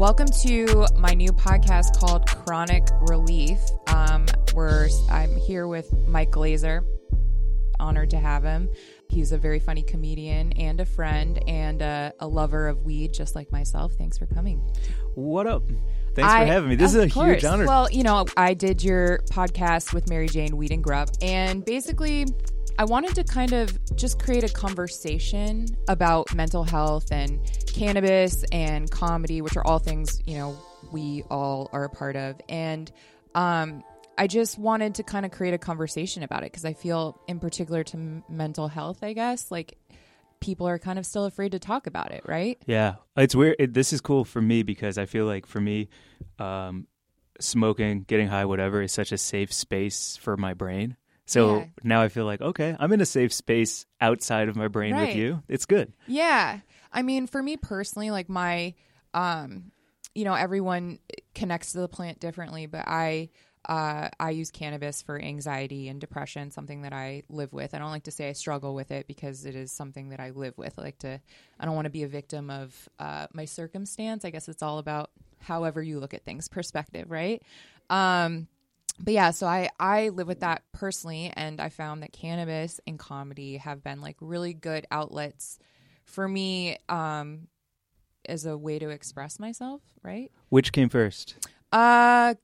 Welcome to my new podcast called Chronic Relief. Um, where I'm here with Mike Glazer. Honored to have him. He's a very funny comedian and a friend and a, a lover of weed, just like myself. Thanks for coming. What up? Thanks I- for having me. This is a course. huge honor. Well, you know, I did your podcast with Mary Jane Weed and Grub, and basically, I wanted to kind of just create a conversation about mental health and cannabis and comedy, which are all things you know we all are a part of, and um, I just wanted to kind of create a conversation about it because I feel, in particular, to m- mental health, I guess, like people are kind of still afraid to talk about it, right? yeah, it's weird. It, this is cool for me because I feel like for me, um, smoking, getting high, whatever, is such a safe space for my brain. So Yeah. now I feel like okay, I'm in a safe space outside of my brain Right. with you. It's good. Yeah. I mean, for me personally, like my, um, you know, everyone connects to the plant differently, but I, uh, I use cannabis for anxiety and depression, something that I live with. I don't like to say I struggle with it because it is something that I live with. I like to, I don't want to be a victim of uh, my circumstance. I guess it's all about however you look at things, perspective, right? Um, but yeah, so I I live with that personally, and I found that cannabis and comedy have been like really good outlets for me um, as a way to express myself. Right? Which came first? Uh,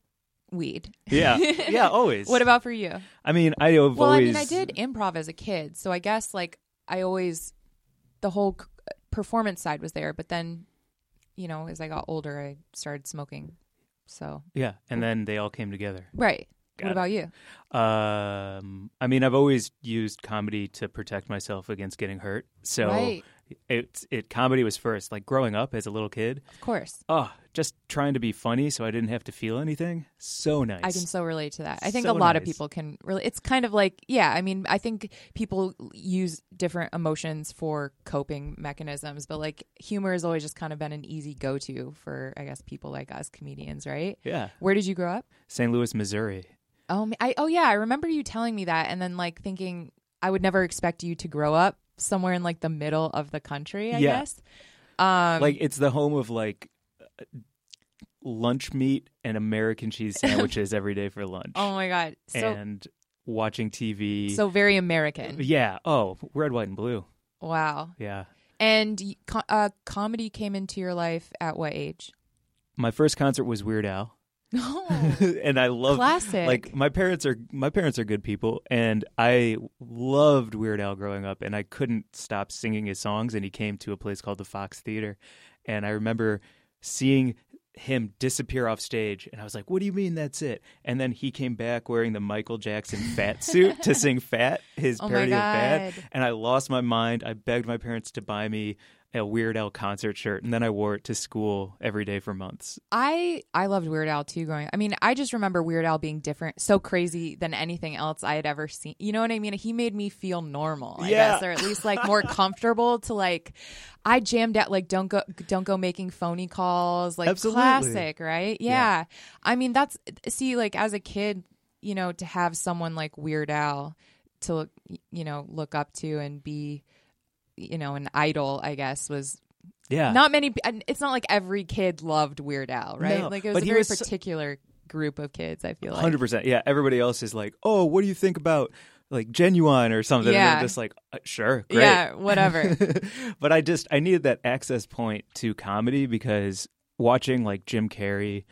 weed. Yeah, yeah, always. What about for you? I mean, I have Well, always. I mean, I did improv as a kid, so I guess like I always the whole performance side was there, but then you know, as I got older, I started smoking. So Yeah, and then they all came together. right. Got what it. about you? Um, I mean, I've always used comedy to protect myself against getting hurt. So right. It it comedy was first. Like growing up as a little kid, Of course. oh, just trying to be funny so I didn't have to feel anything. So nice. I can so relate to that. I think So a lot of people can really. It's kind of like, yeah. I mean, I think people use different emotions for coping mechanisms, but like humor has always just kind of been an easy go-to for, I guess, people like us comedians, right? yeah, Where did you grow up? St. Louis, Missouri. Oh, I oh yeah, I remember you telling me that, and then like thinking I would never expect you to grow up somewhere in like the middle of the country. I Yeah. guess. Um, like it's the home of like lunch meat and American cheese sandwiches every day for lunch, oh my god, so and watching TV. so very American. yeah, oh, red, white, and blue. Wow. Yeah. And y- co- uh, comedy came into your life at what age? My first concert was Weird Al. Oh, and I love classic. like my parents are my parents are good people and I loved Weird Al growing up and I couldn't stop singing his songs and he came to a place called the Fox Theater and I remember seeing him disappear off stage and I was like what do you mean that's it? And then he came back wearing the Michael Jackson fat suit to sing Fat his Oh parody of Bad and I lost my mind. I begged my parents to buy me a Weird Al concert shirt and then I wore it to school every day for months I I loved Weird Al too. Growing, I mean, I just remember Weird Al being different, so crazy than anything else I had ever seen. You know what I mean? He made me feel normal, I Yeah. guess, or at least like more comfortable to like. I jammed out like don't go don't go making phony calls like Absolutely. classic right yeah. Yeah. I mean that's see like as a kid you know to have someone like Weird Al to you know look up to and be you know an idol I guess was yeah not many it's not like every kid loved weird al right No, like it was a very was particular group of kids i feel like Hundred percent. Yeah. Everybody else is like, "Oh, what do you think about like Genuwine or something?" And Yeah. I'm just like, uh, "Sure, great." yeah whatever but I just I needed that access point to comedy because watching like Jim Carrey,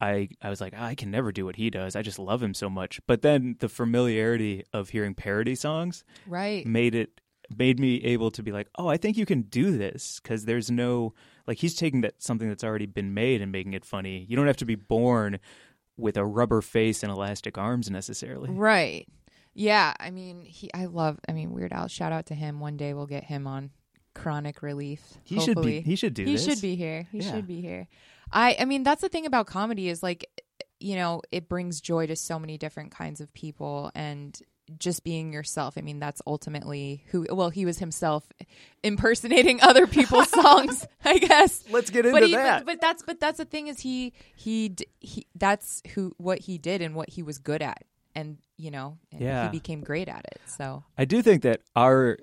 I I was like, I can never do what he does. I just love him so much. But then the familiarity of hearing parody songs right made it made me able to be like, oh, I think you can do this because there's no like he's taking that something that's already been made and making it funny. You don't have to be born with a rubber face and elastic arms necessarily. right yeah i mean he i love i mean weird al shout out to him one day we'll get him on chronic relief He should be. He should do he this. should be here he Yeah. should be here i i mean that's the thing about comedy is like you know it brings joy to so many different kinds of people and just being yourself i mean that's ultimately who well he was himself impersonating other people's songs i guess Let's get into but, he, that. but but that's but that's the thing is he he he that's who what he did and what he was good at and you know and Yeah. he became great at it so I do think that our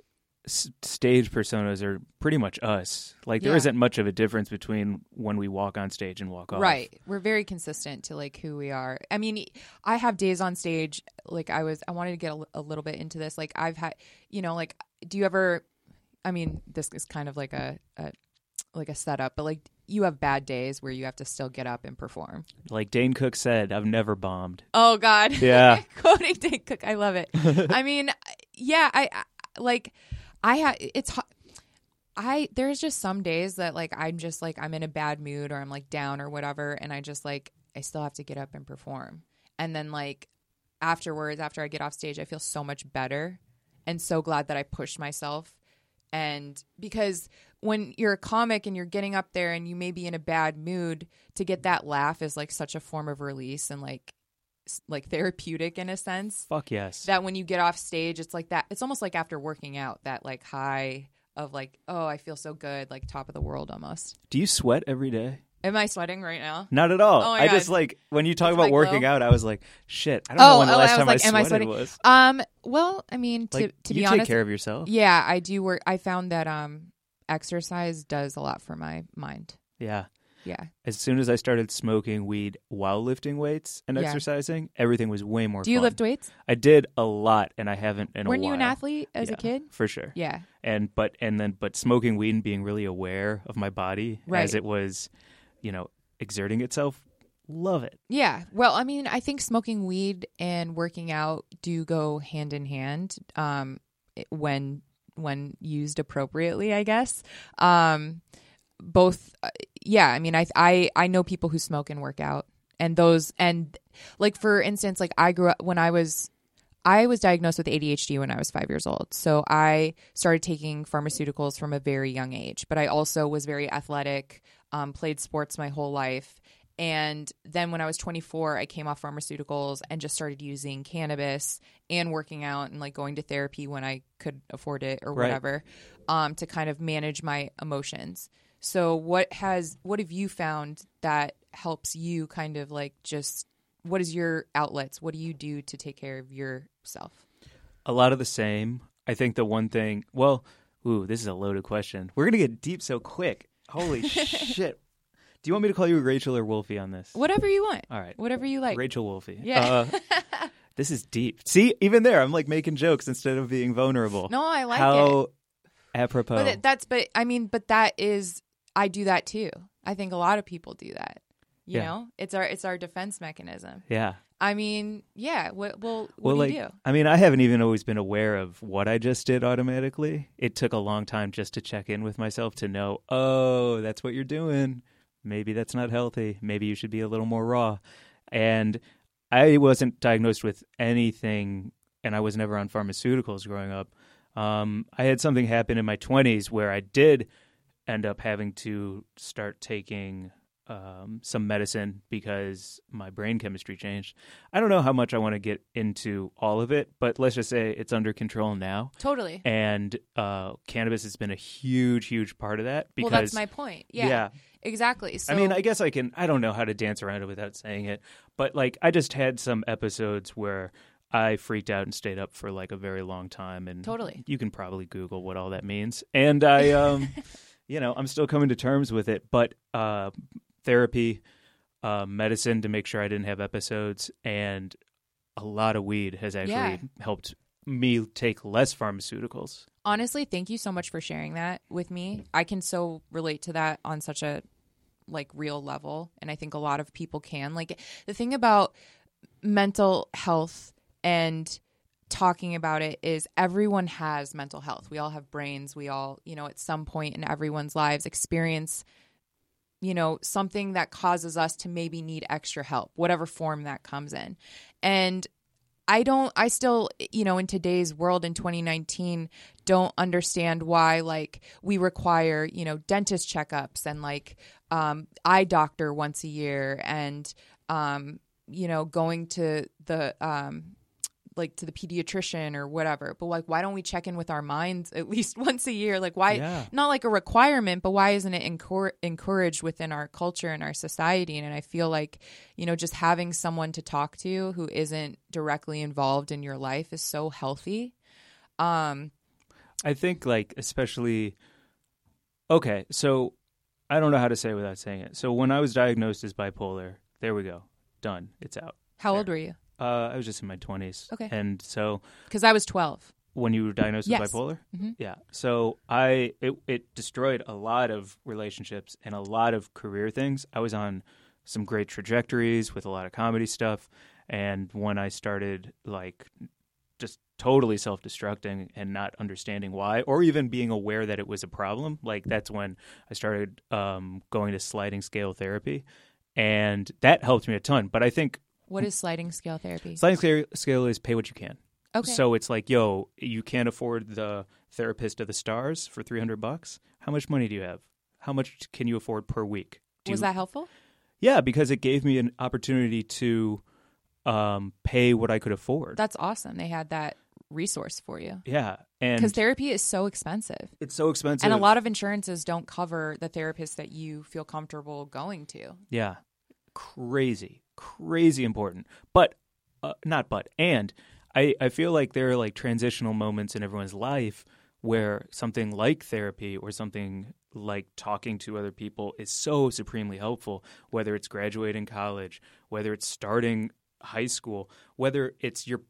s- stage personas are pretty much us. Like there Yeah. not much of a difference between when we walk on stage and walk off. Right. We're very consistent to like who we are. I mean, I have days on stage like I was I wanted to get a, a little bit into this. Like I've had, you know, like do you ever I mean, this is kind of like a, a like a setup, but like you have bad days where you have to still get up and perform. Like Dane Cook said, I've never bombed. Oh God. Yeah. Quoting Dane Cook. I love it. I mean, yeah, I, I like I had it's I there's just some days that like I'm just like I'm in a bad mood or I'm like down or whatever and I just like I still have to get up and perform. And then like afterwards after I get off stage I feel so much better and so glad that I pushed myself and because when you're a comic and you're getting up there and you may be in a bad mood to get that laugh is like such a form of release and like like therapeutic in a sense Fuck yes. that when you get off stage it's like that it's almost like after working out that like high of like oh i feel so good like top of the world almost Do you sweat every day? am i sweating right now Not at all. Oh I just like when you talk That's about working out, I was like, shit. I don't know Oh, when the oh, I last was time like, I am I sweating? was. um well i mean to, Like to you be take care of yourself. yeah i do work i found that um exercise does a lot for my mind yeah. Yeah As soon as I started smoking weed while lifting weights and Yeah. exercising, everything was way more do you fun. lift weights I did a lot and I haven't in weren't a while. Were you an athlete as a kid For sure. yeah And but and then but smoking weed and being really aware of my body Right. as it was, you know, exerting itself, love it. Yeah. Well, I mean, I think smoking weed and working out do go hand in hand um, when when used appropriately, I guess. Um, both, uh, yeah. I mean, I I I know people who smoke and work out, and those and like for instance, like I grew up when I was. I was diagnosed with ADHD when I was five years old. So I started taking pharmaceuticals from a very young age. But I also was very athletic, um, played sports my whole life. And then when I was 24, I came off pharmaceuticals and just started using cannabis and working out and like going to therapy when I could afford it or Right. whatever um, to kind of manage my emotions. So what has what have you found that helps you kind of like just what is your outlets? What do you do to take care of yourself? A lot of the same. I think the one thing well, ooh, this is a loaded question. We're gonna get deep so quick. Holy shit. Do you want me to call you Rachel or Wolfie on this? Whatever you want. All right. Whatever you like. Rachel Wolfie. Yeah. Uh, this is deep. See, even there, I'm like making jokes instead of being vulnerable. no, I like it. How apropos. But that's but I mean, but that is I do that too. I think a lot of people do that. You Yeah. know, it's our it's our defense mechanism. yeah. I mean, yeah. What well, what Well, do like, you do? I mean, I haven't even always been aware of what I just did automatically. It took a long time just to check in with myself to know, oh, that's what you're doing. Maybe that's not healthy. Maybe you should be a little more raw. And I wasn't diagnosed with anything, and I was never on pharmaceuticals growing up. Um, I had something happen in my 20s where I did end up having to start taking um, some medicine because my brain chemistry changed. I don't know how much I want to get into all of it, but let's just say it's under control now. Totally. And uh, cannabis has been a huge, huge part of that. Because, well, that's my point. Yeah, yeah. exactly. So I mean, I guess I can. I don't know how to dance around it without saying it, but like I just had some episodes where I freaked out and stayed up for like a very long time, and Totally. you can probably Google what all that means. And I, um, you know, I'm still coming to terms with it, but uh, therapy, uh, medicine to make sure I didn't have episodes, and a lot of weed has actually Yeah. helped me take less pharmaceuticals. honestly, thank you so much for sharing that with me. I can so relate to that on such a like real level and I think a lot of people can. Like the thing about mental health and talking about it is everyone has mental health. We all have brains. We all, you know, at some point in everyone's lives experience you know, something that causes us to maybe need extra help, whatever form that comes in. And I don't, I still, you know, in today's world in 2019, don't understand why, like, we require, you know, dentist checkups and, like, um, eye doctor once a year and, um, you know, going to the, um, like to the pediatrician or whatever. But like, why don't we check in with our minds at least once a year? Like, why? Yeah. Not like a requirement, but why isn't it encour- encouraged within our culture and our society? And I feel like, you know, just having someone to talk to who isn't directly involved in your life is so healthy. Um, I think like especially okay, so I don't know how to say it without saying it. So when I was diagnosed as bipolar, there we go. Done. It's out. How old were you? Uh, I was just in my 20s. Okay. And so Because I was 12. when you were diagnosed Yes. with bipolar? Mhm. Yeah. So I it it destroyed a lot of relationships and a lot of career things. I was on some great trajectories with a lot of comedy stuff and when I started like just totally self-destructing and not understanding why or even being aware that it was a problem, like that's when I started um going to sliding scale therapy and that helped me a ton. But I think What is sliding scale therapy? sliding scale- scale is pay what you can. Okay. So it's like, yo, you can't afford the therapist of the stars for 300 bucks. How much money do you have? How much can you afford per week? Do was you- that helpful? Yeah, because it gave me an opportunity to um, pay what I could afford. That's awesome. They had that resource for you. yeah, and Because therapy is so expensive. it's so expensive. And a lot of insurances don't cover the therapist that you feel comfortable going to. Yeah. Crazy, crazy important. But, uh, not but, and I, I feel like there are like transitional moments in everyone's life where something like therapy or something like talking to other people is so supremely helpful, whether it's graduating college, whether it's starting high school, whether it's your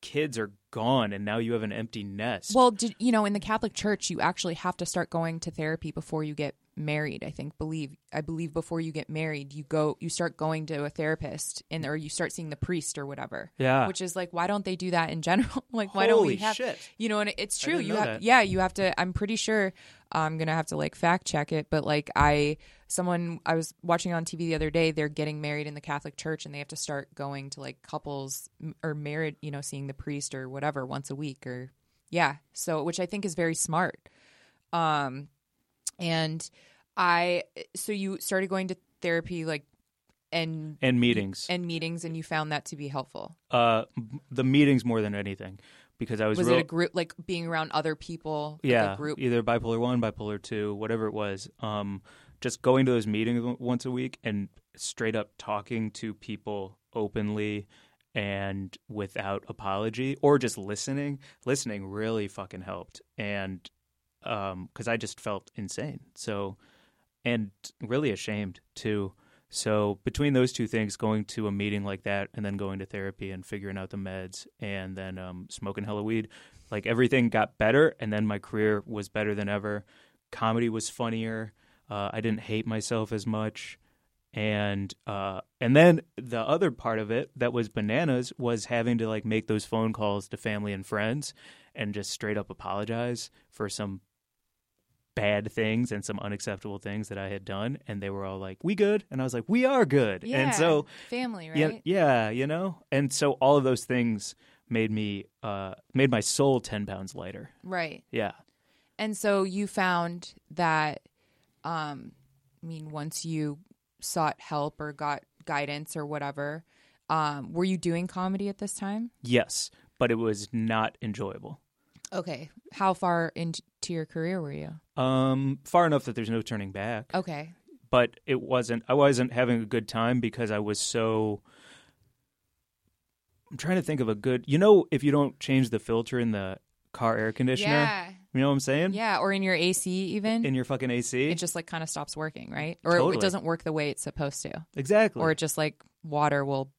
kids are gone and now you have an empty nest. Well, did, you know, in the Catholic Church, you actually have to start going to therapy before you get married. I think believe I believe before you get married, you go you start going to a therapist and or you start seeing the priest or whatever. yeah. Which is like, why don't they do that in general? like, why don't we have? shit. You know, and it's true. You have, that. yeah, you have to. I'm pretty sure. I'm gonna have to like fact check it, but like I, someone I was watching on TV the other day. They're getting married in the Catholic Church, and they have to start going to like couples or married, you know, seeing the priest or whatever once a week or yeah. So, which I think is very smart. Um, and I, so you started going to therapy like, and and meetings. and meetings, and you found that to be helpful. uh, the meetings more than anything because I was, Was real, it a group like being around other people? like yeah a group. either bipolar one bipolar two whatever it was um just going to those meetings once a week and straight up talking to people openly and without apology or just listening listening really fucking helped and um because i just felt insane. So and really ashamed too. So between those two things going to a meeting like that and then going to therapy and figuring out the meds and then um, smoking hella weed like everything got better and then my career was better than ever. Comedy was funnier. Uh, i didn't hate myself as much. And uh, and then the other part of it that was bananas was having to like make those phone calls to family and friends and just straight up apologize for some bad things and some unacceptable things that I had done and they were all like we good and I was like we are good Yeah, and so family, right? yeah, yeah, you know, and so all of those things made me uh made my soul ten pounds lighter. Right. Yeah, And so you found that, um, I mean, once you sought help or got guidance or whatever, um, were you doing comedy at this time? yes, but it was not enjoyable. Okay. How far into your career were you? Um, far enough that there's no turning back, Okay. but it wasn't. I wasn't having a good time because I was so. I'm trying to think of a good. You know, if you don't change the filter in the car air conditioner, Yeah. you know what I'm saying? Yeah. Or in your AC, even. In your fucking AC, it just like kind of stops working, right? Or it- it doesn't work the way it's supposed to. exactly. Or it just like water will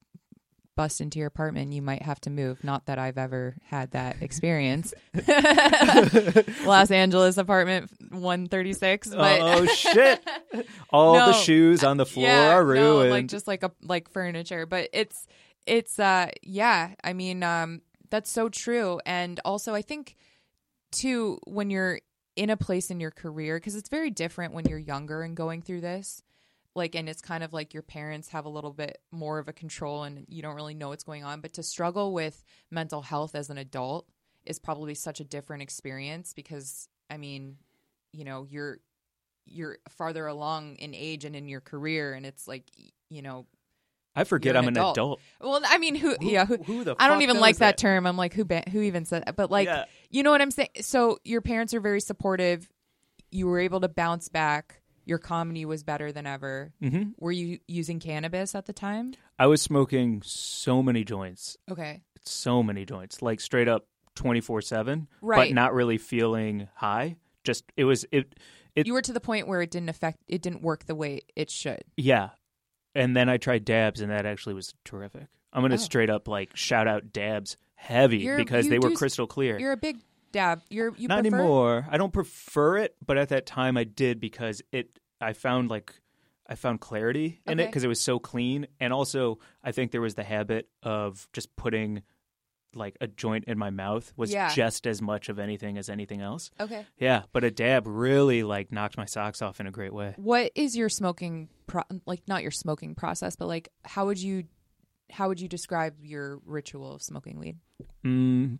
bust into your apartment you might have to move. Not that I've ever had that experience. Los Angeles apartment 136, but oh shit! All No. the shoes on the floor yeah, are no, ruined. like just like a like furniture, but it's it's uh yeah, I mean um that's so true and also I think too when you're in a place in your career because it's very different when you're younger and going through this like and it's kind of like your parents have a little bit more of a control and you don't really know what's going on but to struggle with mental health as an adult is probably such a different experience because i mean you know you're you're farther along in age and in your career and it's like you know I forget you're I'm an an adult. adult. well i mean who, Who- yeah who, who the i don't even like that, that? term i'm like who ba- who even said that but like Yeah. you know what i'm saying so your parents are very supportive you were able to bounce back your comedy was better than ever hmm were you using cannabis at the time I was smoking so many joints, okay so many joints, like straight up twenty four seven, right. but not really feeling high. Just it was it it you were to the point where it didn't affect it didn't work the way it should. yeah. And then I tried dabs, and that actually was terrific. I'm gonna Oh. straight up like shout out dabs heavy You're- because they were do crystal clear. You're a big dab. You're you Not prefer? anymore. I don't prefer it, but at that time I did because it. I found like I found clarity in it because it was so clean, and also I think there was the habit of just putting like a joint in my mouth was Yeah. just as much of anything as anything else. Okay. Yeah, but a dab really like knocked my socks off in a great way. What is your smoking pro- like not your smoking process, but like how would you how would you describe your ritual of smoking weed? Mm,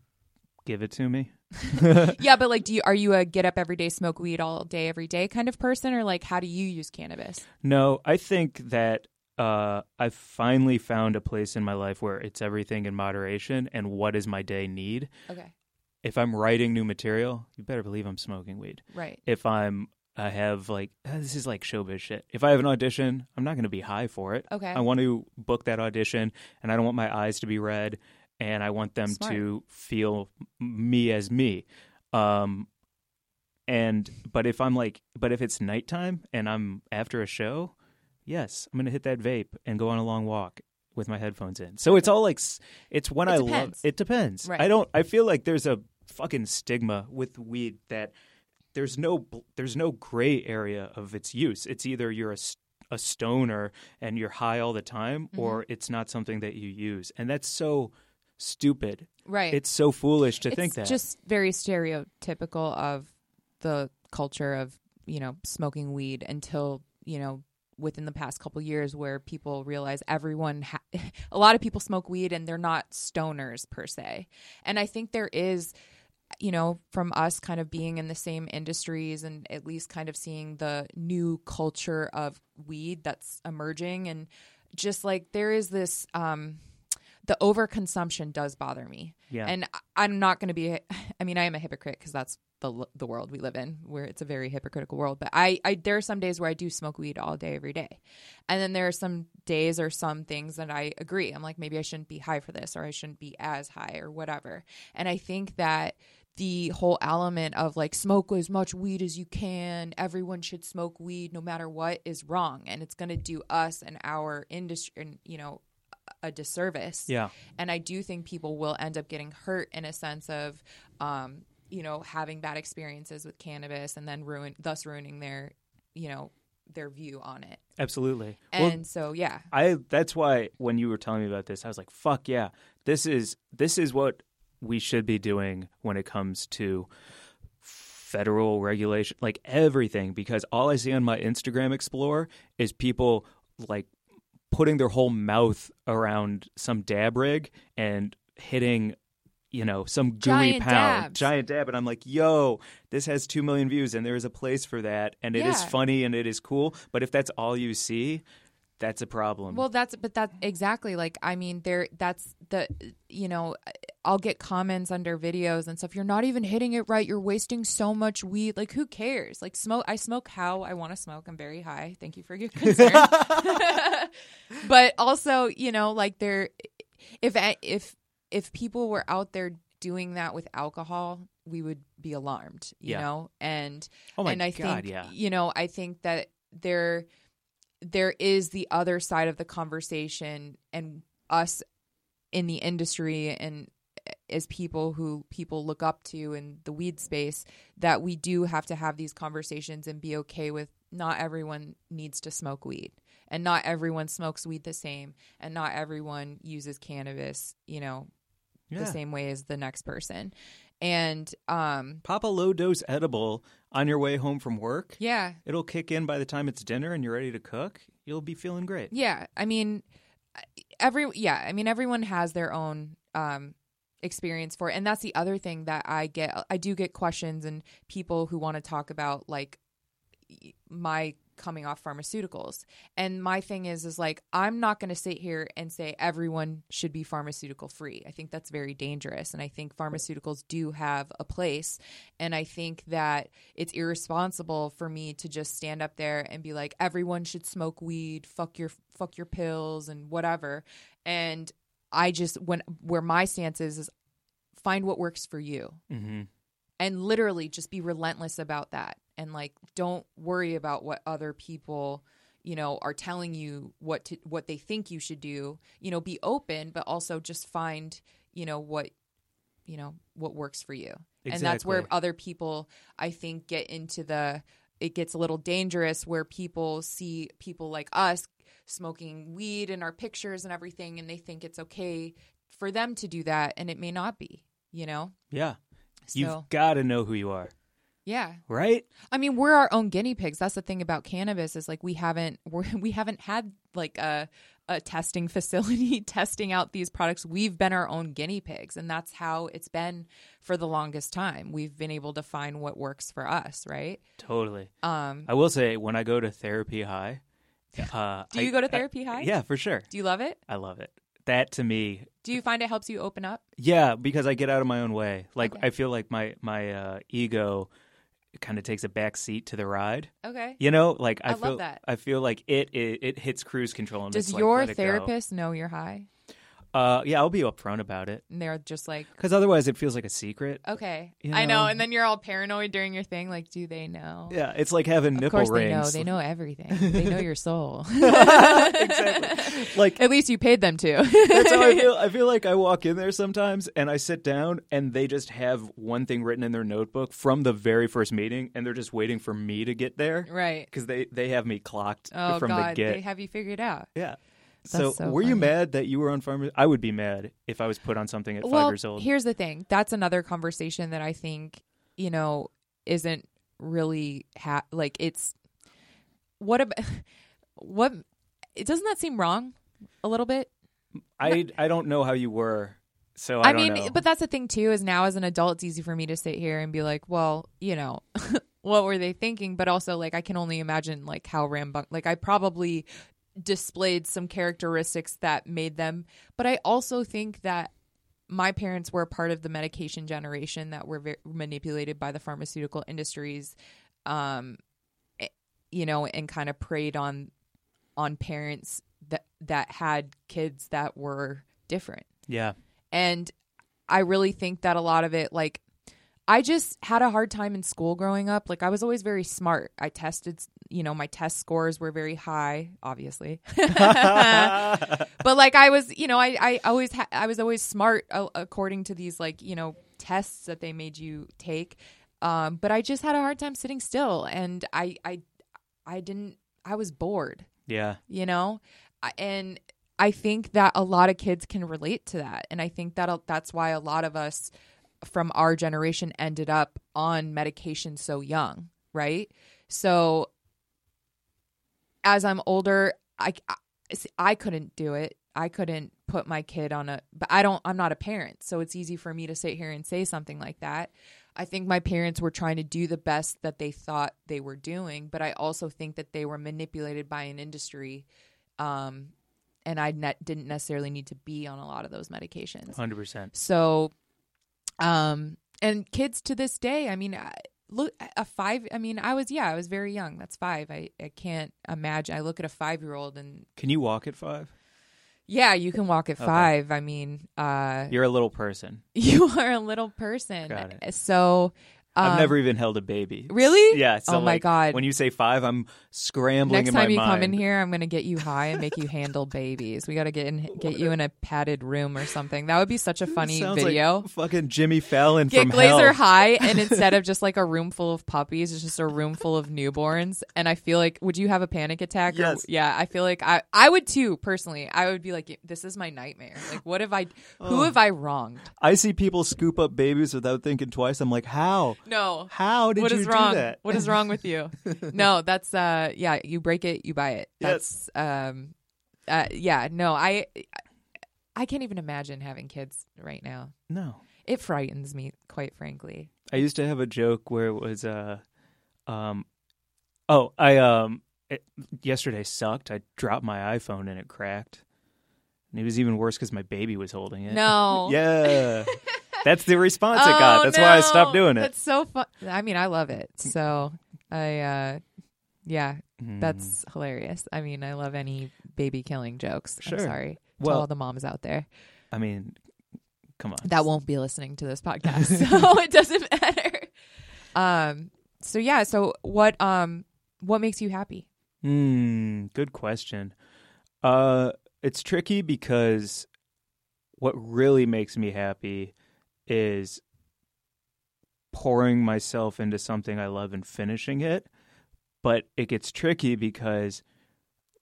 give it to me. yeah, but like do you are you a get up every day smoke weed all day every day kind of person or like how do you use cannabis? No, I think that uh, I've finally found a place in my life where it's everything in moderation and what does my day need. Okay. If I'm writing new material, you better believe I'm smoking weed. Right. If I'm I have like uh, this is like showbiz shit. If I have an audition, I'm not going to be high for it. Okay. I want to book that audition, and I don't want my eyes to be red, and I want them Smart. to feel me as me. Um, and but if I'm like, but if it's nighttime and I'm after a show, yes, I'm gonna hit that vape and go on a long walk with my headphones in. So it's all like it's when It I love. It depends. Right. I don't. I feel like there's a fucking stigma with weed that there's no there's no gray area of its use. It's either you're a a stoner and you're high all the time, Mm-hmm. or it's not something that you use, and that's so stupid. Right. It's so foolish to it's think that. just very stereotypical of the culture of you know smoking weed until you know within the past couple years where people realize everyone ha- a lot of people smoke weed and they're not stoners per se and i think there is you know from us kind of being in the same industries and at least kind of seeing the new culture of weed that's emerging and just like there is this um the overconsumption does bother me. Yeah. and i'm not going to be i mean i am a hypocrite because that's the the world we live in where it's a very hypocritical world. But I, I there are some days where i do smoke weed all day every day. And then there are some days or some things that i agree. I'm like maybe i shouldn't be high for this or i shouldn't be as high or whatever. And i think that the whole element of like smoke as much weed as you can everyone should smoke weed no matter what is wrong. And it's going to do us and our industry and you know a disservice yeah. and I do think people will end up getting hurt in a sense of, um, you know, having bad experiences with cannabis and then ruin, thus ruining their, you know, their view on it. Absolutely. And well, so, yeah, I that's why when you were telling me about this, I was like, "Fuck yeah, this is this is what we should be doing when it comes to federal regulation, like everything." Because all I see on my Instagram Explorer is people like putting their whole mouth around some dab rig and hitting. You know, some gooey Giant pound, dabs. giant dab, and I'm like, "Yo, this has two million views, and there is a place for that, and it is Yeah. funny and it is cool." But if that's all you see, that's a problem. Well, that's but that exactly like I mean there that's the you know I'll get comments under videos and stuff. You're not even hitting it right. You're wasting so much weed. Like who cares? Like smoke. I smoke how I want to smoke. I'm very high. Thank you for your concern. but also, you know, like there, if if if people were out there doing that with alcohol, we would be alarmed. You Yeah. know, and oh my and I god, think yeah. you know I think that there there is the other side of the conversation and us in the industry and as people who people look up to in the weed space that we do have to have these conversations and be okay with not everyone needs to smoke weed and not everyone smokes weed the same and not everyone uses cannabis you know Yeah. the same way as the next person and um Pop a low dose edible on your way home from work. yeah It'll kick in by the time it's dinner and you're ready to cook. You'll be feeling great. Yeah, I mean, every yeah, I mean everyone has their own um experience for it. and that's the other thing that I get I do get questions and people who want to talk about like my coming off pharmaceuticals. And my thing is is like I'm not going to sit here and say everyone should be pharmaceutical free. I think that's very dangerous and I think pharmaceuticals do have a place and I think that it's irresponsible for me to just stand up there and be like everyone should smoke weed, fuck your fuck your pills and whatever. And I just when where my stance is is find what works for you. Hmm and literally just be relentless about that. And like don't worry about what other people you know are telling you what to what they think you should do. You know be open but also just find you know what you know what works for you. And that's where other people i think get into the it gets a little dangerous where people see people like us smoking weed in our pictures and everything and they think it's okay for them to do that and it may not be you know Yeah. so You've got to know who you are, yeah right? I mean, we're our own guinea pigs. That's the thing about cannabis is like we haven't we're, we haven't had like a a testing facility testing out these products. We've been our own guinea pigs, and that's how it's been for the longest time. We've been able to find what works for us, right? Totally. Um, I will say, when I go to Therapy High, uh, do you I- go to I- therapy high? yeah, for sure. Do you love it? I love it. That to me, Do you find it helps you open up? yeah, because I get out of my own way. Like Okay. I feel like my my uh, ego kind of takes a back seat to the ride. Okay. You know, like I, I love feel that. I feel like it it, it hits cruise control. And Does it's like, your let it go. therapist know you're high? Uh, yeah, I'll be upfront about it And they're just like, because otherwise it feels like a secret. okay, You I know. know? And then you're all paranoid during your thing. Like, do they know? Yeah, it's like having Of nipple course rings. they know. They know everything. they know your soul. exactly. Like At least you paid them to. That's how I feel. I feel like I walk in there sometimes and I sit down and they just have one thing written in their notebook from the very first meeting and they're just waiting for me to get there right. because they, they have me clocked Oh from God, the get. they have you figured out. yeah. So, so were you mad that you were on farmers? I would be mad if I was put on something at five years old. here's the thing. That's another conversation that I think you know isn't really ha- like it's what about what it doesn't that seem wrong a little bit I I don't know how you were, so I, I, mean, know. but that's the thing too. Is now as an adult, it's easy for me to sit here and be like, well, you know, what were they thinking? But also, like, I can only imagine like how rambun Like, I probably displayed some characteristics that made them. But I also think that my parents were part of the medication generation that were manipulated by the pharmaceutical industries, um, eh, you know, and kind of preyed on on parents that that had kids that were different. yeah, And I really think that a lot of it, like, I just had a hard time in school growing up. Like, I was always very smart. I tested, you know, my test scores were very high, obviously. but like, I was, you know, I, I always, ha- I was always smart uh, according to these, like, you know, tests that they made you take. Um, but I just had a hard time sitting still, and I, I, I didn't. I was bored yeah, you know I- and i think that a lot of kids can relate to that and i think that that's why a lot of us from our generation ended up on medication so young right so as i'm older i i, I couldn't do it i couldn't put my kid on a but i don't i'm not a parent so it's easy for me to sit here and say something like that I think my parents were trying to do the best that they thought they were doing, but I also think that they were manipulated by an industry, um, and I ne- didn't necessarily need to be on a lot of those medications. hundred percent. So, um, and kids to this day, I mean, I, look a five. I mean, I was yeah, I was very young. That's five. I I can't imagine. I look at a five year old and Can you walk at five? yeah, you can walk at Okay. five. I mean, uh, You're a little person. you are a little person. Got So. I've um, never even held a baby. Really? Yeah. So Oh my like, God. When you say five, I'm scrambling Next time you mind. come in here, I'm gonna get you high and make you handle babies. We got to get in, get you in a padded room or something. That would be such a funny Sounds video. Like fucking Jimmy Fallon get from Glazer hell. high, and instead of just like a room full of puppies, it's just a room full of newborns. And I feel like, would you have a panic attack? or- Yes. yeah, I feel like I, I would too. Personally, I would be like, this is my nightmare. Like, what have I? Who Oh. have I wronged? I see people scoop up babies without thinking twice. I'm like, how? No. How did What you is do wrong? that? What is wrong with you? no, that's uh yeah, you break it, you buy it. Yes. That's um uh yeah, no, I I can't even imagine having kids right now. No. It frightens me, quite frankly. I used to have a joke where it was, uh, um, oh, I um, it, yesterday sucked. I dropped my iPhone and it cracked, and it was even worse because my baby was holding it. No. yeah, that's the response it got. Oh, That's why I stopped doing it. That's so fun. I mean, I love it. So I uh yeah, Mm. that's hilarious. I mean, I love any baby killing jokes. Sure. I'm sorry to Well- all the moms out there. I mean, Come on. that won't be listening to this podcast, so it doesn't matter. Um. So yeah. So what? Um. What makes you happy? Hmm, good question. Uh it's tricky because what really makes me happy is pouring myself into something I love and finishing it. But it gets tricky because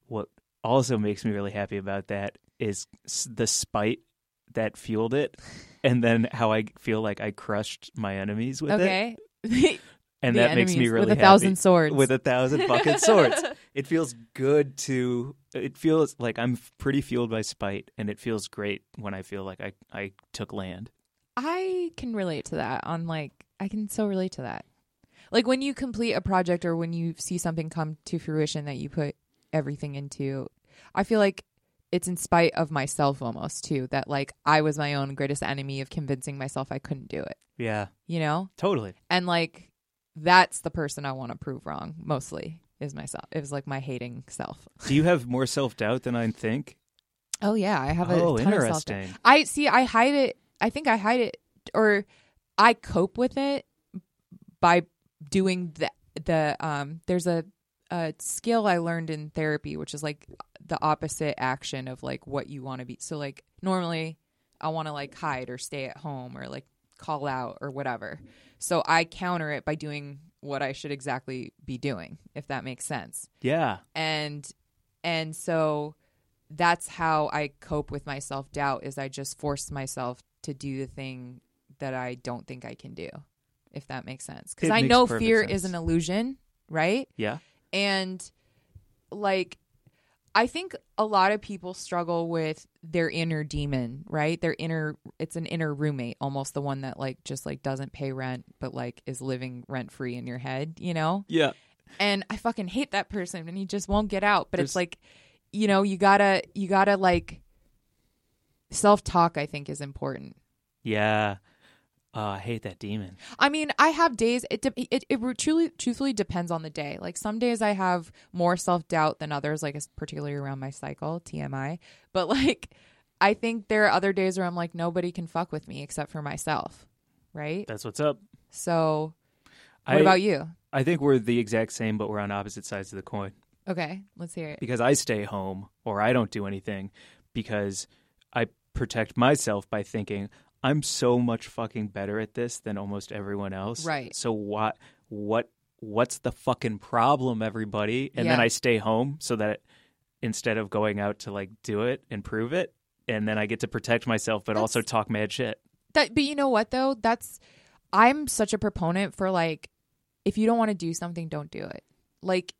what also makes me really happy about that is the spite that fueled it and then how I feel like I crushed my enemies with it. okay. And that makes me really with a happy thousand swords. with a thousand fucking swords. It feels good to. It feels like I'm pretty fueled by spite, and it feels great when I feel like I I took land. I can relate to that on like I can so relate to that. Like when you complete a project or when you see something come to fruition that you put everything into, I feel like it's in spite of myself almost too that like I was my own greatest enemy of convincing myself I couldn't do it, Yeah, you know? totally. And like that's the person I want to prove wrong mostly is myself. It was like my hating self. Do you have more self doubt than I think? Oh yeah, I have a oh, ton of interesting. I see. I hide it. I think I hide it, or I cope with it by doing the the um. There's a a skill I learned in therapy, which is like the opposite action of like what you want to be. So like normally, I want to like hide or stay at home or like call out or whatever. So I counter it by doing what I should exactly be doing, if that makes sense Yeah, and and so that's how I cope with my self doubt is I just force myself to do the thing that I don't think I can do, if that makes sense. Because I know fear sense. is an illusion, right? yeah, And like I think a lot of people struggle with their inner demon, right? Their inner it's an inner roommate, almost the one that like just like doesn't pay rent but like is living rent free in your head, you know? yeah. and I fucking hate that person and he just won't get out. But it's like, you know, you gotta you gotta like self talk I think is important. Yeah. Uh, I hate that demon. I mean, I have days it de- it it truly truthfully depends on the day. Like some days I have more self-doubt than others like particularly around my cycle, TMI. But like I think there are other days where I'm like nobody can fuck with me except for myself, right? That's what's up. So what I, about you? I think we're the exact same, but we're on opposite sides of the coin. Okay, let's hear it. because I stay home or I don't do anything because protect myself by thinking I'm so much fucking better at this than almost everyone else. Right. So what what what's the fucking problem everybody? And then I stay home so that instead of going out to like do it and prove it and then I get to protect myself but That's- also talk mad shit. That, but you know what though? That's I'm such a proponent for like, if you don't want to do something, don't do it. Like,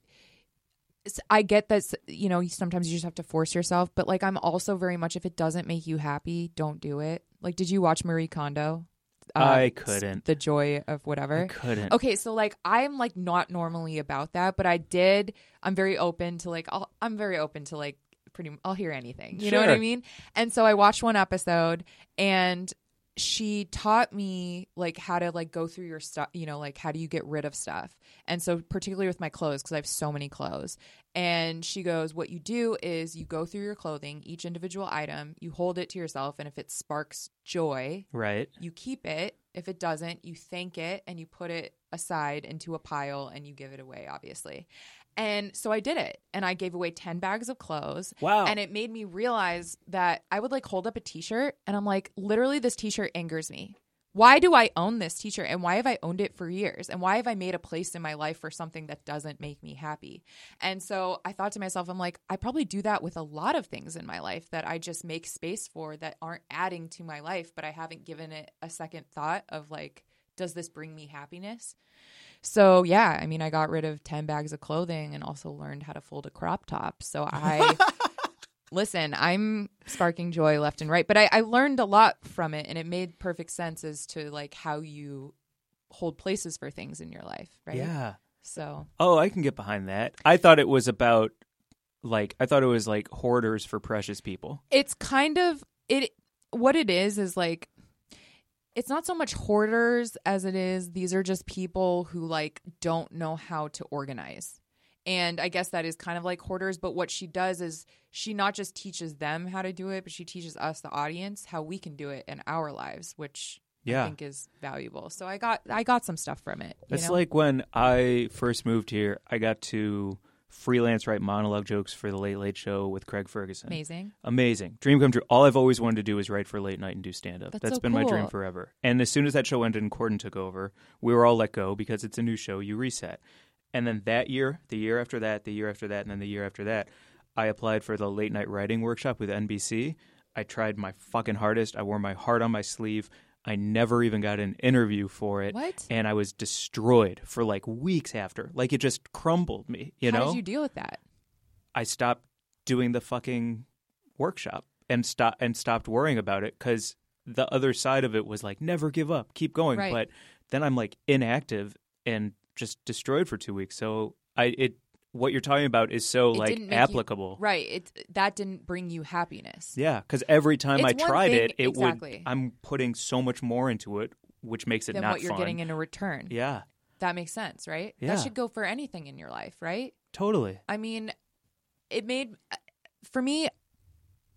I get that you know sometimes you just have to force yourself, but like I'm also very much if it doesn't make you happy, don't do it. Like, did you watch Marie Kondo? Uh, I couldn't. The joy of I whatever. couldn't. Okay, so like I'm like not normally about that, but I did. I'm very open to like I'll, I'm very open to like pretty. I'll hear anything. You know what I mean? And so I watched one episode, and she taught me like how to like go through your stuff. You know, like how do you get rid of stuff? And so particularly with my clothes because I have so many clothes. And she goes, what you do is you go through your clothing, each individual item, you hold it to yourself, and if it sparks joy, Right. you keep it. If it doesn't, you thank it and you put it aside into a pile and you give it away, obviously. And so I did it and I gave away 10 bags of clothes. Wow. And it made me realize that I would like hold up a t shirt and I'm like, literally, this t shirt angers me. Why do I own this t shirt and why have I owned it for years? And why have I made a place in my life for something that doesn't make me happy? And so I thought to myself, I'm like, I probably do that with a lot of things in my life that I just make space for that aren't adding to my life, but I haven't given it a second thought of like, does this bring me happiness? So yeah, I mean, I got rid of 10 bags of clothing and also learned how to fold a crop top. So I listen, I'm sparking joy left and right, but I, I learned a lot from it and it made perfect sense as to like how you hold places for things in your life, right? Yeah. So Oh, I can get behind that. I thought it was about like I thought it was like hoarders for precious people. it's kind of it what it is is like it's not so much hoarders as it is these are just people who like don't know how to organize And I guess that is kind of like hoarders, but what she does is she not just teaches them how to do it, but she teaches us, the audience, how we can do it in our lives, which Yeah. I think is valuable. So I got I got some stuff from it. you It's know? like when I first moved here, I got to freelance write monologue jokes for the Late Late Show with Craig Ferguson. amazing. Amazing. Dream come true. All I've always wanted to do is write for late night and do stand up. That's That's so been my dream forever. And as soon as that show ended and Corden took over, we were all let go because it's a new show, you reset. And then that year, the year after that, the year after that, and then the year after that, I applied for the late night writing workshop with NBC. I tried my fucking hardest. I wore my heart on my sleeve. I never even got an interview for it. What? And I was destroyed for like weeks after. Like it just crumbled me, you how know? How did you deal with that? I stopped doing the fucking workshop and stop and stopped worrying about it because the other side of it was like never give up, keep going. Right. But then I'm like inactive and just destroyed for two weeks. So I it what you're talking about is so It like didn't you- applicable. Right. It that didn't bring you happiness. Yeah, because every time It's I tried thing- it, it exactly. would. I'm putting so much more into it, which makes it Than not what you're fun. getting in a return. yeah, That makes sense, right? Yeah. That should go for anything in your life, right? totally. I mean, it made for me.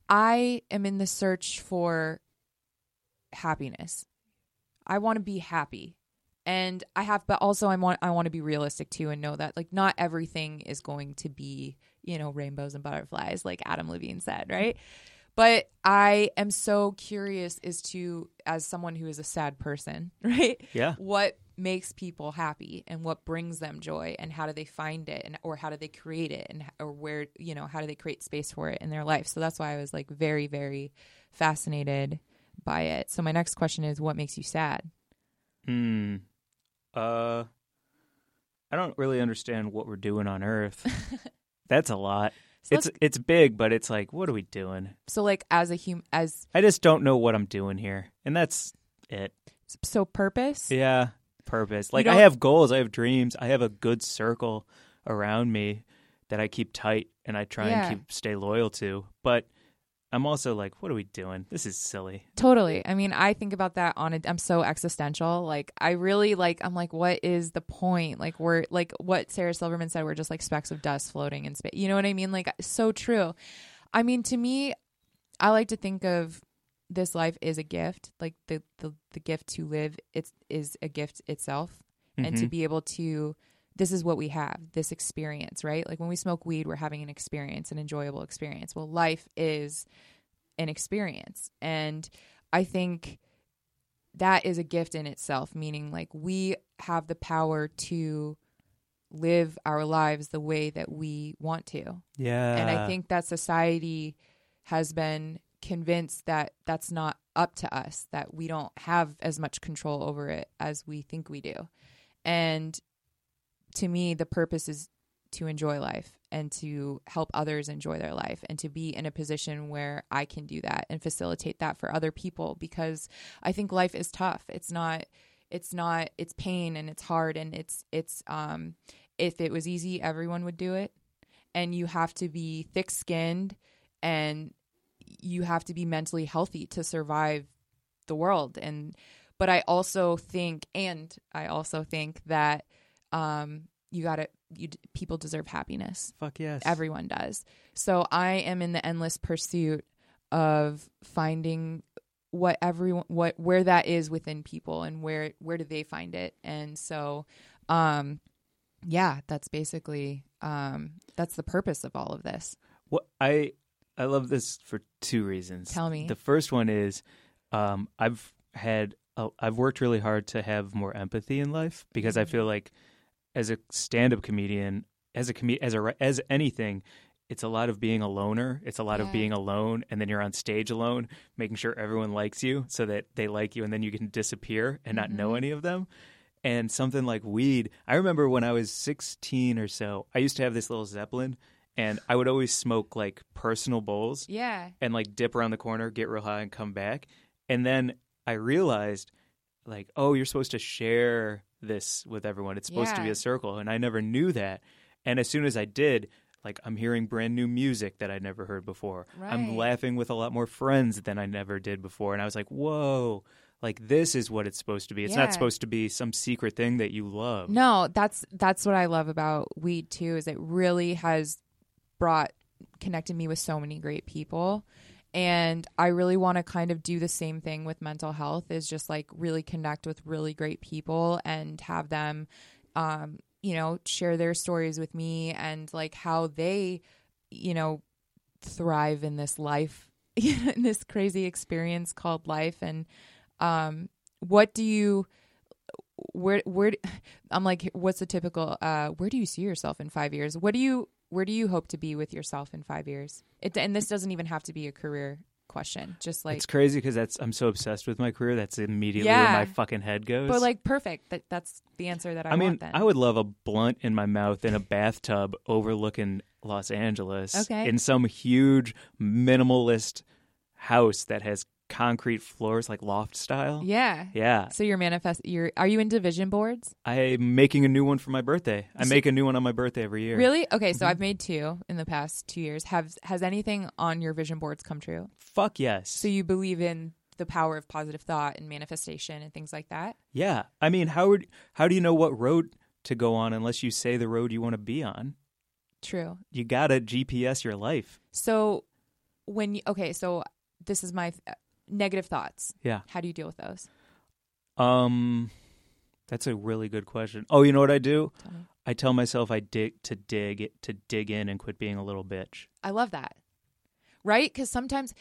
I am in the search for happiness. I want to be happy, and I have, but also I want I want to be realistic too, and know that like not everything is going to be you know rainbows and butterflies, like Adam Levine said, right? But I am so curious as to, as someone who is a sad person, right? Yeah. what makes people happy and what brings them joy and how do they find it and or how do they create it and or where you know how do they create space for it in their life so that's why i was like very very fascinated by it so my next question is what makes you sad Hmm. Uh, I don't really understand what we're doing on Earth. That's a lot. so, it's it's big, but it's like, what are we doing? so like as a hum as I just don't know what I'm doing here, and that's it. so purpose Yeah, purpose. Like I have goals, I have dreams, I have a good circle around me that I keep tight and I try Yeah. and keep stay loyal to. But I'm also like, what are we doing? This is silly. Totally. I mean, I think about that on a I'm so existential. Like I really like I'm like what is the point? Like we're like what Sarah Silverman said we're just like specks of dust floating in space. You know what I mean? Like so true. I mean, to me I like to think of this life is a gift. Like the the the gift to live it's is a gift itself and to Mhm. be able to this is what we have this experience right like when we smoke weed we're having an experience an enjoyable experience well life is an experience and i think that is a gift in itself meaning like we have the power to live our lives the way that we want to yeah. and I think that society has been convinced that that's not up to us, that we don't have as much control over it as we think we do. And to me, the purpose is to enjoy life and to help others enjoy their life and to be in a position where I can do that and facilitate that for other people because I think life is tough. It's not it's not it's pain and it's hard and it's it's um if it was easy everyone would do it and you have to be thick-skinned and you have to be mentally healthy to survive the world and but I also think and I also think that um you got to you d- people deserve happiness fuck yes. everyone does so i am in the endless pursuit of finding what everyone what where that is within people and where where do they find it and so um yeah that's basically um that's the purpose of all of this What I I love this for two reasons. Tell me. The first one is um, I've had a, I've worked really hard to have more empathy in life because I Mhm. feel like as a stand-up comedian, as a com- as a as anything, it's a lot of being a loner. It's a lot of being alone, and then you're on stage alone, making sure everyone likes you so that they like you, and then you can disappear and not know Mhm. any of them. And something like weed. I remember when I was 16 or so, I used to have this little Zeppelin, and I would always smoke like personal bowls yeah and like dip around the corner, get real high, and come back. And then I realized, like, oh, you're supposed to share this with everyone. It's supposed to be a circle, and I never knew that. And as soon as I did, like, I'm hearing brand new music that I'd never heard before. I'm laughing with a lot more friends than I never did before, and I was like, whoa. like this is what it's supposed to be. It's Yeah. not supposed to be some secret thing that you love. No, that's that's what I love about weed too is it really has brought connected me with so many great people and I really want to kind of do the same thing with mental health is just like really connect with really great people and have them um you know share their stories with me and like how they you know thrive in this life in this crazy experience called life. And um what do you where where I'm like what's the typical uh where do you see yourself in 5 years? What do you where do you hope to be with yourself in 5 years it and this doesn't even have to be a career question just like it's crazy because that's I'm so obsessed with my career. That's immediately Yeah. where my fucking head goes. but like perfect that that's the answer that I, I mean, want then I would love a blunt in my mouth in a bathtub overlooking Los Angeles Okay. in some huge minimalist house that has concrete floors like loft style. yeah Yeah. so you're manifest you're are you into vision boards I'm making a new one for my birthday. I make a new one on my birthday every year. really okay Mm-hmm. so I've made two in the past 2 years have has anything on your vision boards come true Fuck yes. so you believe in the power of positive thought and manifestation and things like that yeah. I mean, how would how do you know what road to go on unless you say the road you want to be on? true You got to GPS your life. So when you okay, so this is my negative thoughts. Yeah. How do you deal with those? Um that's a really good question. Oh, you know what I do? Tell. I tell myself I dig to dig to dig in and quit being a little bitch. I love that. Right? Cuz sometimes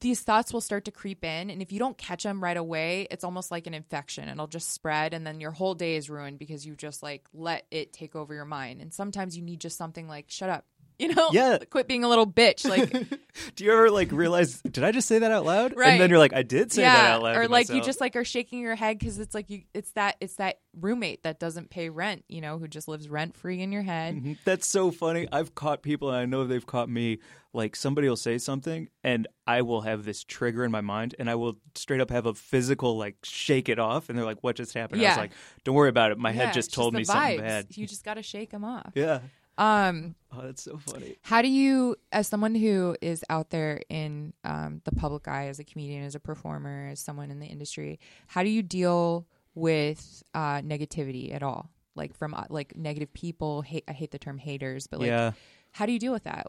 these thoughts will start to creep in and if you don't catch them right away, it's almost like an infection. It'll just spread and then your whole day is ruined because you just like let it take over your mind. And sometimes you need just something like shut up. You know? Yeah. Quit being a little bitch like Do you ever like realize did I just say that out loud? Right. And then you're like I did say that out loud. or like you just like are shaking your head because it's like you it's that it's that roommate that doesn't pay rent you know who just lives rent free in your head Mhm. That's so funny. I've caught people, and I know they've caught me. Like somebody will say something, and I will have this trigger in my mind, and I will straight up have a physical like shake it off, and they're like, "What just happened?" I was like, "Don't worry about it. My Yeah, head just told the me something bad." you just got to shake them off Yeah. Um Oh, that's so funny. how do you as someone who is out there in um, the public eye as a comedian as a performer as someone in the industry how do you deal with uh, negativity at all like from uh, like negative people hate i hate the term haters but like yeah. how do you deal with that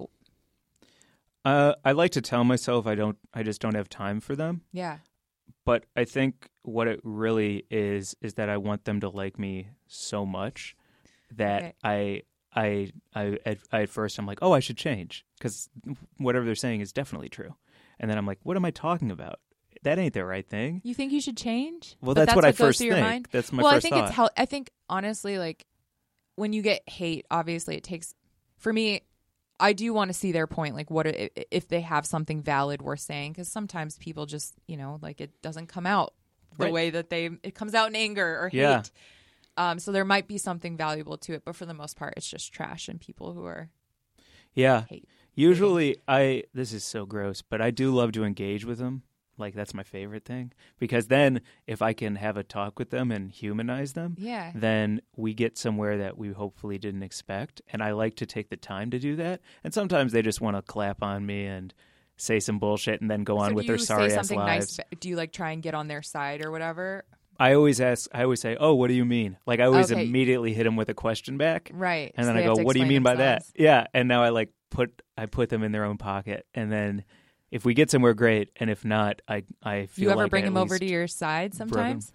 Uh, I like to tell myself I don't. I just don't have time for them. yeah But I think what it really is is that I want them to like me so much that Okay. I. I, I, at, I, at first, I'm like, oh, I should change because whatever they're saying is definitely true. And then I'm like, what am I talking about? That ain't the right thing. You think you should change? Well, But that's, what I goes first through your think. mind? That's my well, I think thought. it's hel- I think honestly, like when you get hate, obviously it takes. For me, I do want to see their point. Like, what i- if they have something valid worth saying? Because sometimes people just, you know, like it doesn't come out the Right. way that they. It comes out in anger or hate. Yeah. Um, so there might be something valuable to it, but for the most part, it's just trash and people who are yeah. hate. Usually, I this is so gross, but I do love to engage with them. Like that's my favorite thing because then if I can have a talk with them and humanize them, Yeah. then we get somewhere that we hopefully didn't expect. And I like to take the time to do that. And sometimes they just want to clap on me and say some bullshit and then go on with do their you sorry ass lives. nice? Do you like try and get on their side or whatever? I always ask. I always say, "Oh, what do you mean?" Like I always Okay. immediately hit them with a question back. Right. And So then I go, "What do you mean by themselves. that?" Yeah, and now I like put I put them in their own pocket, and then if we get somewhere, great, and if not, I I feel like You ever like bring them over to your side sometimes?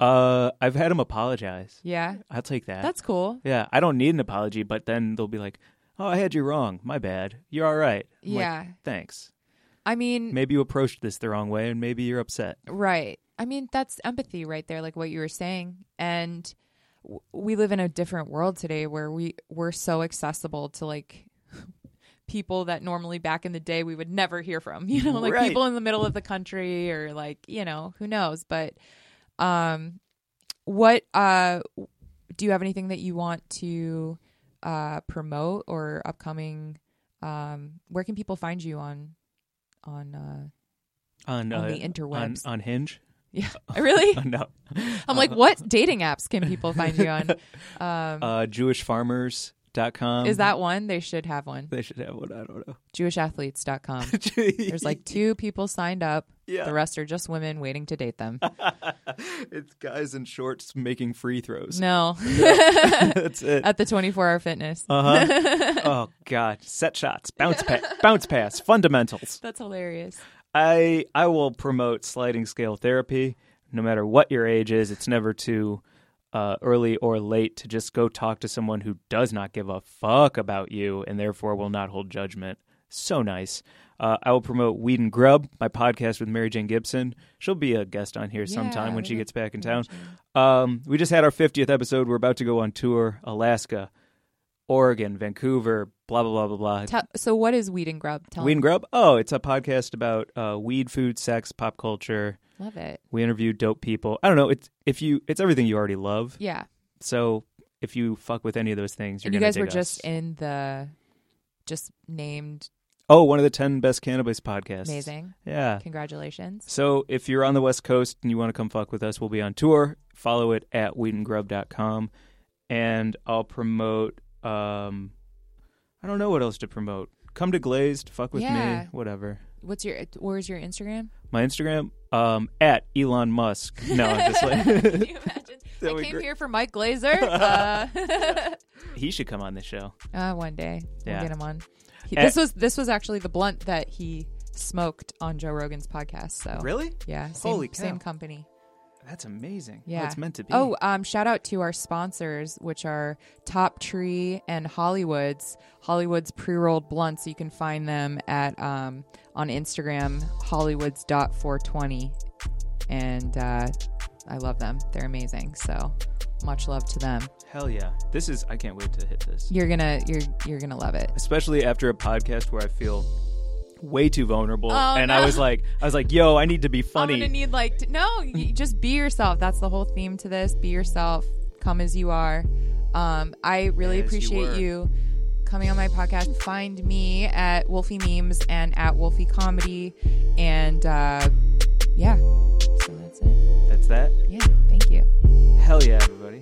Uh, I've had them apologize. Yeah. I'll take that. That's cool. yeah. I don't need an apology, but then they'll be like, "Oh, I had you wrong. My bad. You're all right." I'm like, Yeah. Thanks. I mean, Maybe you approached this the wrong way, and maybe you're upset. right. I mean, that's empathy right there, like what you were saying. And w- we live in a different world today where we we're so accessible to like people that normally back in the day we would never hear from. You know, like Right. people in the middle of the country or like, you know, who knows, but um what uh do you have anything that you want to uh promote or upcoming um where can people find you on on uh On On uh, the interwebs. on, on Hinge. Yeah really no, i'm like what dating apps can people find you on um uh, JewishFarmers.com. is that one they should have one They should have one. I don't know. jewishathletes.com there's like two people signed up Yeah. The rest are just women waiting to date them. it's guys in shorts making free throws. No. That's it. At the 24 hour fitness. Uh huh. oh God, set shots, bounce pass, bounce pass, fundamentals. That's hilarious. I I will promote sliding scale therapy. No matter what your age is, it's never too uh, early or late to just go talk to someone who does not give a fuck about you and therefore will not hold judgment. So nice. Uh, I will promote Weed and Grub, my podcast with Mary Jane Gibson. She'll be a guest on here sometime Yeah, when she gets back in town. Um, we just had our 50th episode. We're about to go on tour, Alaska, Oregon, Vancouver, blah, blah, blah, blah, blah. Tell- so, what is Weed and Grub? Tell Weed and. Grub? Oh, it's a podcast about uh, weed, food, sex, pop culture. Love it. We interview dope people. I don't know. It's if you, it's everything you already love. Yeah. So if you fuck with any of those things, you're And you gonna guys were dig just in the, just named oh, one of the ten best cannabis podcasts. amazing. Yeah. Congratulations. So if you're on the West Coast and you want to come fuck with us, we'll be on tour. Follow it at weedandgrub.com. And I'll promote um I don't know what else to promote. Come to Glazed, fuck with Yeah. me, whatever. What's your, where's your Instagram? My Instagram, um, at Elon Musk. No, I'm just Can like you imagine? I would be came great. here for Mike Glazer. Uh, he should come on the show. uh, one day we'll Yeah. get him on. He, this was this was actually the blunt that he smoked on Joe Rogan's podcast. So Really? yeah, same, Holy cow. same company. That's amazing. Oh, Yeah. it's meant to be. Oh, um, shout out to our sponsors, which are Top Tree and Hollywoods. Hollywoods pre-rolled blunts. You can find them at um, on Instagram, hollywoods.420, and uh, I love them. They're amazing. So much love to them. hell yeah. This is I can't wait to hit this. You're gonna you're you're gonna love it. especially after a podcast where I feel way too vulnerable, Oh, and no. I was like, I was like, yo, I need to be I'm funny. gonna need like to, no, just be yourself. That's the whole theme to this. Be yourself. Come as you are. Um, I really As appreciate were. you, coming on my podcast. Find me at Wolfie Memes and at Wolfie Comedy, and uh, yeah. So that's it. That's that. Yeah. Thank you. Hell yeah, everybody.